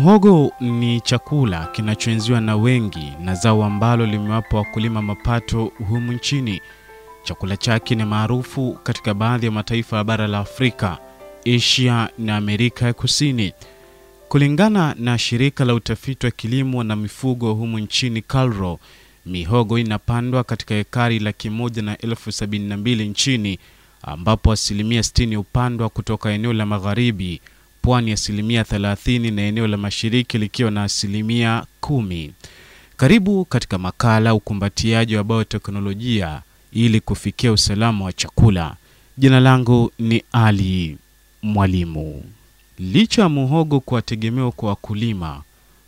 Mhogo ni chakula kinachoenziwa na wengi na zao ambalo limewapa wakulima mapato humu nchini. Chakula chake ni maarufu katika baadhi ya mataifa ya bara la Afrika, Asia na Amerika ya Kusini. Kulingana na shirika la utafiti wa kilimo na mifugo humu nchini KALRO, mihogo inapandwa katika ekari laki moja na elfu sabini na mbili nchini, ambapo asilimia 60 hupandwa kutoka eneo la magharibi, pwani asilimia 30 na eneo la mashariki likiwa na asilimia kumi. Karibu katika makala ukumbatiaji wa bioteknolojia ili kufikia usalama wa chakula. Jina langu ni Ali Mwalimu. Licha ya muhogo kuwa tegemeo kwa wakulima,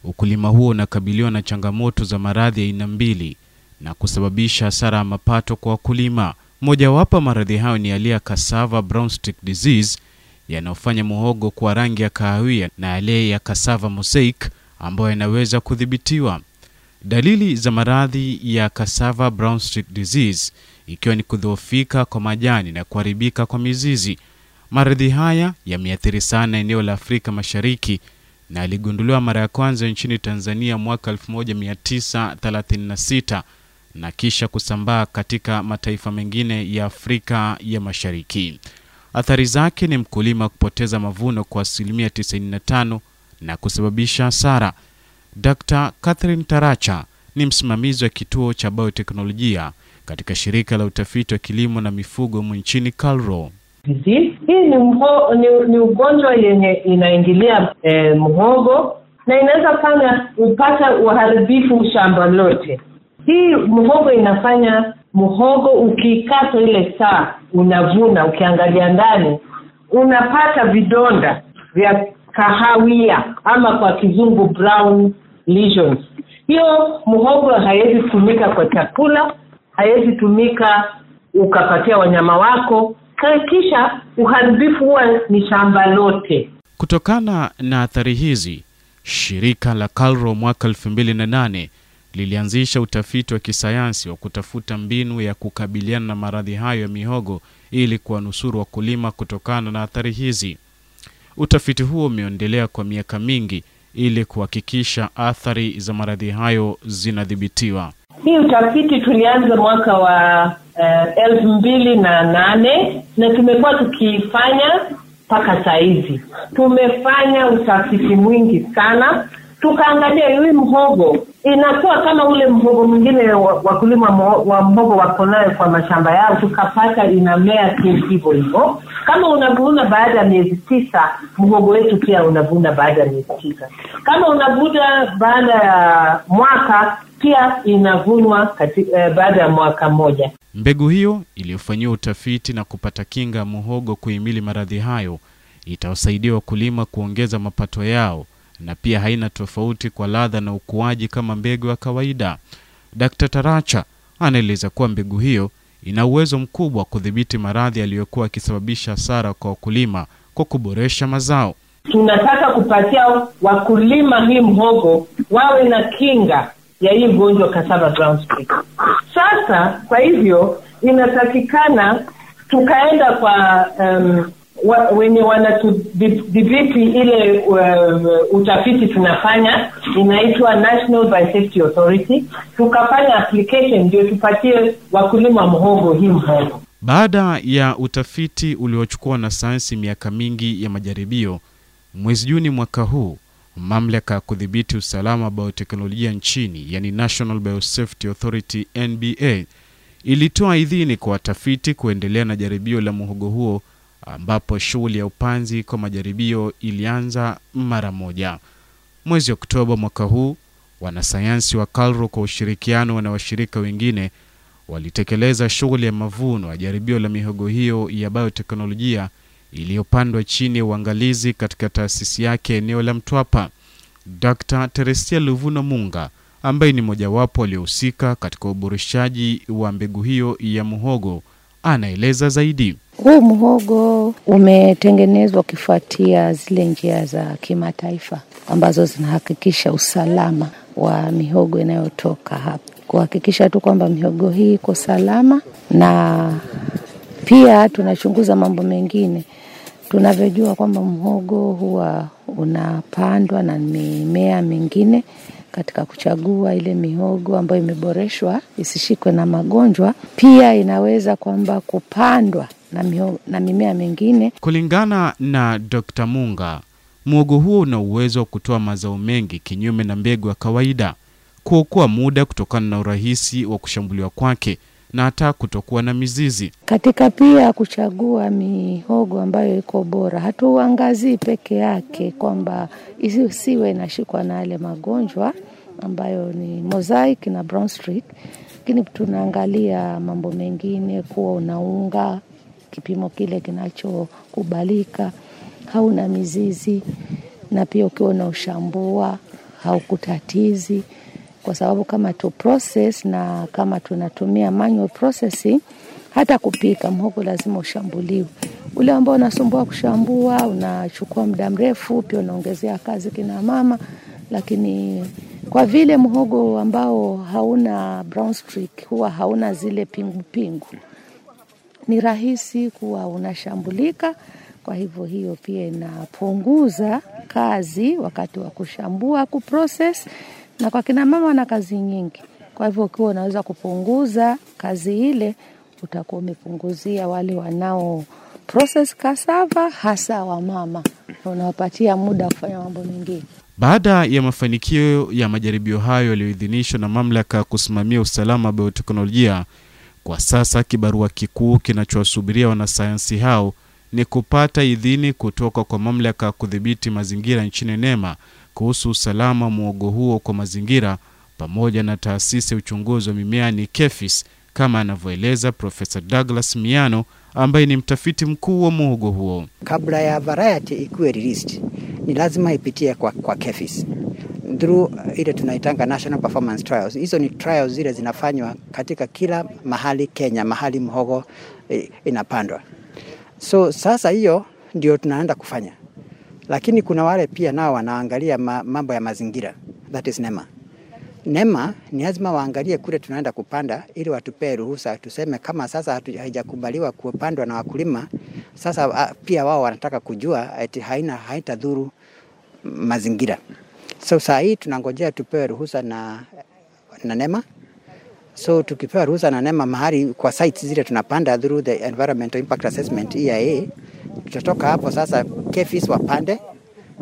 ukulima huo unakabiliwa na changamoto za maradhi ya aina mbili na kusababisha hasara ya mapato kwa wakulima. Mojawapo maradhi hayo ni yale ya cassava brown stick disease yanayofanya muhogo kuwa rangi ya kahawia na yale ya cassava mosaic ambayo yanaweza kudhibitiwa. Dalili za maradhi ya cassava brown streak disease ikiwa ni kudhoofika kwa majani na kuharibika kwa mizizi. Maradhi haya yameathiri sana eneo la Afrika Mashariki na yaligunduliwa mara ya kwanza nchini Tanzania mwaka 1936 na kisha kusambaa katika mataifa mengine ya Afrika ya Mashariki. Athari zake ni mkulima kupoteza mavuno kwa asilimia 95 na kusababisha hasara. Dr. Catherine Taracha ni msimamizi wa kituo cha bioteknolojia katika shirika la utafiti wa kilimo na mifugo humu nchini KALRO. Hii ni, ni, ni ugonjwa yenye inaingilia eh, mhogo na inaweza fanya upata uharibifu shamba lote. Hii mhogo inafanya mhogo ukiikata ile saa unavuna, ukiangalia ndani unapata vidonda vya kahawia ama kwa kizungu brown lesions. Hiyo mhogo haiwezi tumika kwa chakula, haiwezi tumika ukapatia wanyama wako kisha uharibifu huwa ni shamba lote. Kutokana na athari hizi, shirika la calro mwaka 2008 lilianzisha utafiti wa kisayansi wa kutafuta mbinu ya kukabiliana na maradhi hayo ya mihogo ili kuwanusuru wakulima kutokana na athari hizi. Utafiti huo umeendelea kwa miaka mingi ili kuhakikisha athari za maradhi hayo zinadhibitiwa. Hii utafiti tulianza mwaka wa uh, elfu mbili na nane na tumekuwa tukifanya mpaka saa hizi. Tumefanya utafiti mwingi sana, tukaangalia hii mhogo inakuwa kama ule mhogo mwingine wakulima wa mhogo wako nayo kwa mashamba yao, tukapata inamea hivyo hivyo. Kama unavuna baada ya miezi tisa, mhogo wetu pia unavuna baada ya miezi tisa. Kama unavuna baada ya mwaka pia inavunwa eh, baada ya mwaka mmoja. Mbegu hiyo iliyofanyiwa utafiti na kupata kinga ya muhogo kuhimili maradhi hayo itawasaidia wakulima kuongeza mapato yao na pia haina tofauti kwa ladha na ukuaji kama mbegu ya kawaida. Dkt. Taracha anaeleza kuwa mbegu hiyo ina uwezo mkubwa wa kudhibiti maradhi yaliyokuwa yakisababisha hasara kwa wakulima kwa kuboresha mazao. Tunataka kupatia wakulima hii mhogo wawe na kinga ya hii ugonjwa cassava brown spot. Sasa kwa hivyo inatakikana tukaenda kwa um, wa, wenye wanatudhibiti ile uh, utafiti tunafanya inaitwa National Biosafety Authority, tukafanya application ndio tupatie wakulima mhogo hii mhogo. Baada ya utafiti uliochukua na sayansi miaka mingi ya majaribio, mwezi Juni mwaka huu mamlaka ya kudhibiti usalama wa bioteknolojia nchini yani National Biosafety Authority NBA ilitoa idhini kwa watafiti kuendelea na jaribio la mhogo huo ambapo shughuli ya upanzi kwa majaribio ilianza mara moja. Mwezi Oktoba mwaka huu, wanasayansi wa KALRO kwa ushirikiano na washirika wengine walitekeleza shughuli ya mavuno ya jaribio la mihogo hiyo ya bioteknolojia iliyopandwa chini ya uangalizi katika taasisi yake eneo la Mtwapa. Dr. Teresia Luvuna Munga ambaye ni mojawapo waliohusika katika uboreshaji wa mbegu hiyo ya muhogo anaeleza zaidi. Huu muhogo umetengenezwa ukifuatia zile njia za kimataifa ambazo zinahakikisha usalama wa mihogo inayotoka hapa, kuhakikisha tu kwamba mihogo hii iko salama, na pia tunachunguza mambo mengine tunavyojua kwamba mhogo huwa unapandwa na mimea mingine katika kuchagua ile mihogo ambayo imeboreshwa isishikwe na magonjwa. Pia inaweza kwamba kupandwa na, mio, na mimea mingine. Kulingana na Dr. Munga, muogo huo una uwezo wa kutoa mazao mengi kinyume na mbegu ya kawaida, kuokoa muda kutokana na urahisi wa kushambuliwa kwake na hata kutokuwa na mizizi. Katika pia kuchagua mihogo ambayo iko bora, hatuangazii peke yake kwamba isiwe inashikwa na yale magonjwa ambayo ni mosaic na brown streak, lakini tunaangalia mambo mengine, kuwa unaunga kipimo kile kinachokubalika, hauna mizizi, na pia ukiwa unaushambua haukutatizi kwa sababu kama tu process na kama tunatumia manual processing, hata kupika mhogo lazima ushambuliwe. Ule ambao unasumbua kushambua, unachukua muda mrefu, pia unaongezea kazi kina mama. Lakini kwa vile mhogo ambao hauna brown streak huwa hauna zile pingupingu pingu, ni rahisi kuwa unashambulika. Kwa hivyo hiyo pia inapunguza kazi wakati wa kushambua, kuprocess na kwa kina mama na kazi nyingi. Kwa hivyo ukiwa unaweza kupunguza kazi ile, utakuwa umepunguzia wale wanao process cassava, hasa wamama, na unawapatia muda wa kufanya mambo mengine. Baada ya mafanikio ya majaribio hayo yaliyoidhinishwa na mamlaka kusimamia usalama wa bioteknolojia, kwa sasa kibarua kikuu kinachowasubiria wanasayansi hao ni kupata idhini kutoka kwa mamlaka ya kudhibiti mazingira nchini NEMA kuhusu usalama mwogo huo kwa mazingira pamoja na taasisi ya uchunguzi wa mimea ni KEFIS, kama anavyoeleza Profesa Douglas Miano ambaye ni mtafiti mkuu wa mwogo huo. Kabla ya variety ikuwe released, ni lazima ipitie kwa, kwa KEFIS through ile tunaitanga national performance trials. Hizo ni trials zile zinafanywa katika kila mahali Kenya, mahali mhogo eh, inapandwa. So sasa hiyo ndio tunaenda kufanya lakini kuna wale pia nao wanaangalia ma, mambo ya mazingira that is NEMA. NEMA ni lazima waangalie kule tunaenda kupanda ili watupee ruhusa, tuseme kama sasa haijakubaliwa kupandwa na wakulima. Sasa pia wao wanataka kujua eti haina haitadhuru mazingira. So saa hii tunangojea tupewe ruhusa na, na NEMA. So tukipewa ruhusa na NEMA mahali kwa sites zile tunapanda through the environmental impact assessment EIA tutatoka hapo sasa, KEFIS wapande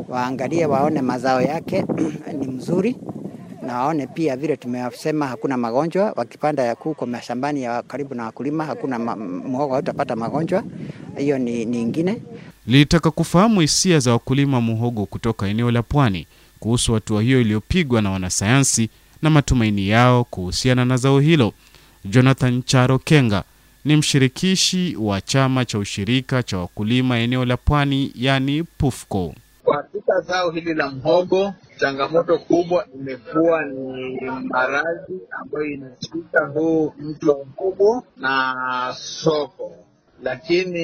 waangalie, waone mazao yake ni mzuri, na waone pia vile tumesema hakuna magonjwa. Wakipanda ya kuko mashambani ya karibu na wakulima, hakuna muhogo hautapata magonjwa. Hiyo ni, ni ingine. Lilitaka kufahamu hisia za wakulima muhogo kutoka eneo la Pwani kuhusu hatua hiyo iliyopigwa na wanasayansi na matumaini yao kuhusiana na zao hilo. Jonathan Charo Kenga ni mshirikishi wa chama cha ushirika cha wakulima eneo la Pwani, yani PUFCO. Katika zao hili la mhogo, changamoto kubwa imekuwa ni maradhi ambayo inashika huu mti wa na soko, lakini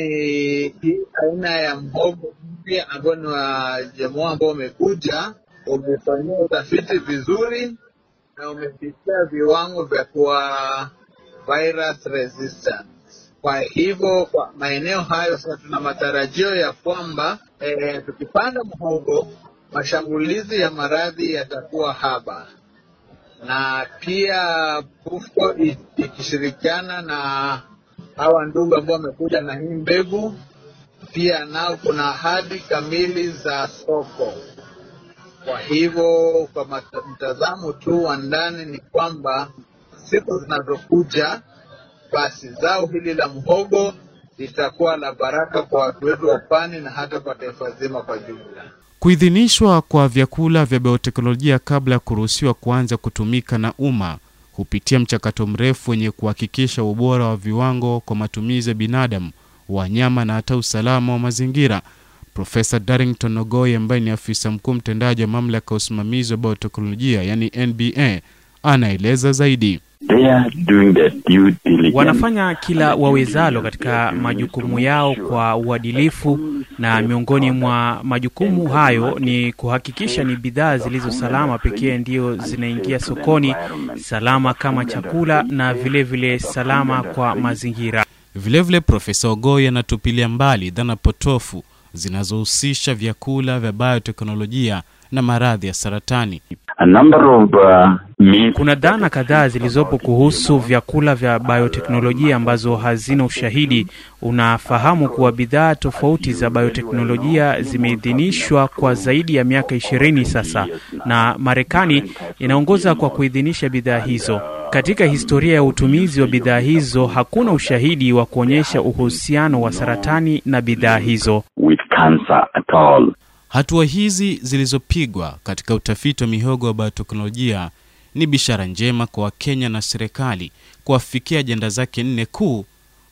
hii aina ya mhogo mpya ambao ni wa jamaa ambao umekuja umefanyia utafiti vizuri na umefikia viwango vya kuwa virus resistant. Kwa hivyo kwa maeneo hayo sasa tuna matarajio ya kwamba e, tukipanda mhogo mashambulizi ya maradhi yatakuwa haba, na pia PUFCO ikishirikiana na hawa ndugu ambao wamekuja na hii mbegu, pia nao kuna ahadi kamili za soko. Kwa hivyo kwa mtazamo tu wa ndani ni kwamba siku zinazokuja basi zao hili la mhogo litakuwa la baraka kwa watu wetu wa Pwani na hata kwa taifa zima kwa jumla. Kuidhinishwa kwa vyakula vya bioteknolojia kabla ya kuruhusiwa kuanza kutumika na umma hupitia mchakato mrefu wenye kuhakikisha ubora wa viwango kwa matumizi ya binadamu, wanyama na hata usalama wa mazingira. Profesa Darrington Ogoi ambaye ni afisa mkuu mtendaji wa mamlaka ya usimamizi wa bioteknolojia yani NBA anaeleza zaidi. They are doing the due diligence. Wanafanya kila wawezalo katika majukumu yao kwa uadilifu, na miongoni mwa majukumu hayo ni kuhakikisha ni bidhaa zilizo salama pekee ndio zinaingia sokoni, salama kama chakula na vilevile vile salama kwa mazingira. Vilevile Profesa Ogoi anatupilia mbali dhana potofu zinazohusisha vyakula vya bioteknolojia na maradhi ya saratani. A number of uh, Kuna dhana kadhaa zilizopo kuhusu vyakula vya bioteknolojia ambazo hazina ushahidi. Unafahamu kuwa bidhaa tofauti za bioteknolojia zimeidhinishwa kwa zaidi ya miaka ishirini sasa, na Marekani inaongoza kwa kuidhinisha bidhaa hizo. Katika historia ya utumizi wa bidhaa hizo, hakuna ushahidi wa kuonyesha uhusiano wa saratani na bidhaa hizo. With cancer at all. Hatua hizi zilizopigwa katika utafiti wa mihogo wa bioteknolojia ni bishara njema kwa Wakenya na serikali kuafikia ajenda zake nne kuu,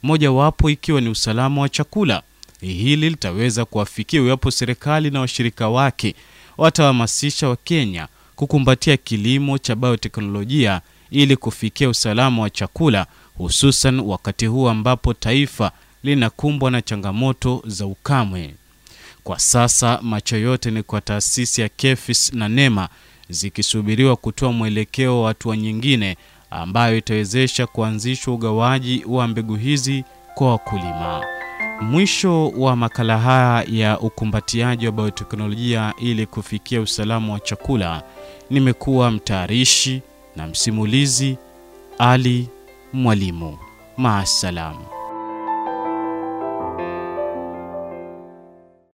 mojawapo ikiwa ni usalama wa chakula. Hili litaweza kuafikia iwapo serikali na washirika wake watahamasisha Wakenya kukumbatia kilimo cha bioteknolojia ili kufikia usalama wa chakula, hususan wakati huu ambapo taifa linakumbwa na changamoto za ukame. Kwa sasa macho yote ni kwa taasisi ya KEFIS na NEMA zikisubiriwa kutoa mwelekeo wa hatua nyingine ambayo itawezesha kuanzishwa ugawaji wa mbegu hizi kwa wakulima. Mwisho wa makala haya ya ukumbatiaji wa bioteknolojia ili kufikia usalama wa chakula, nimekuwa mtayarishi na msimulizi Ali Mwalimu. Maasalamu.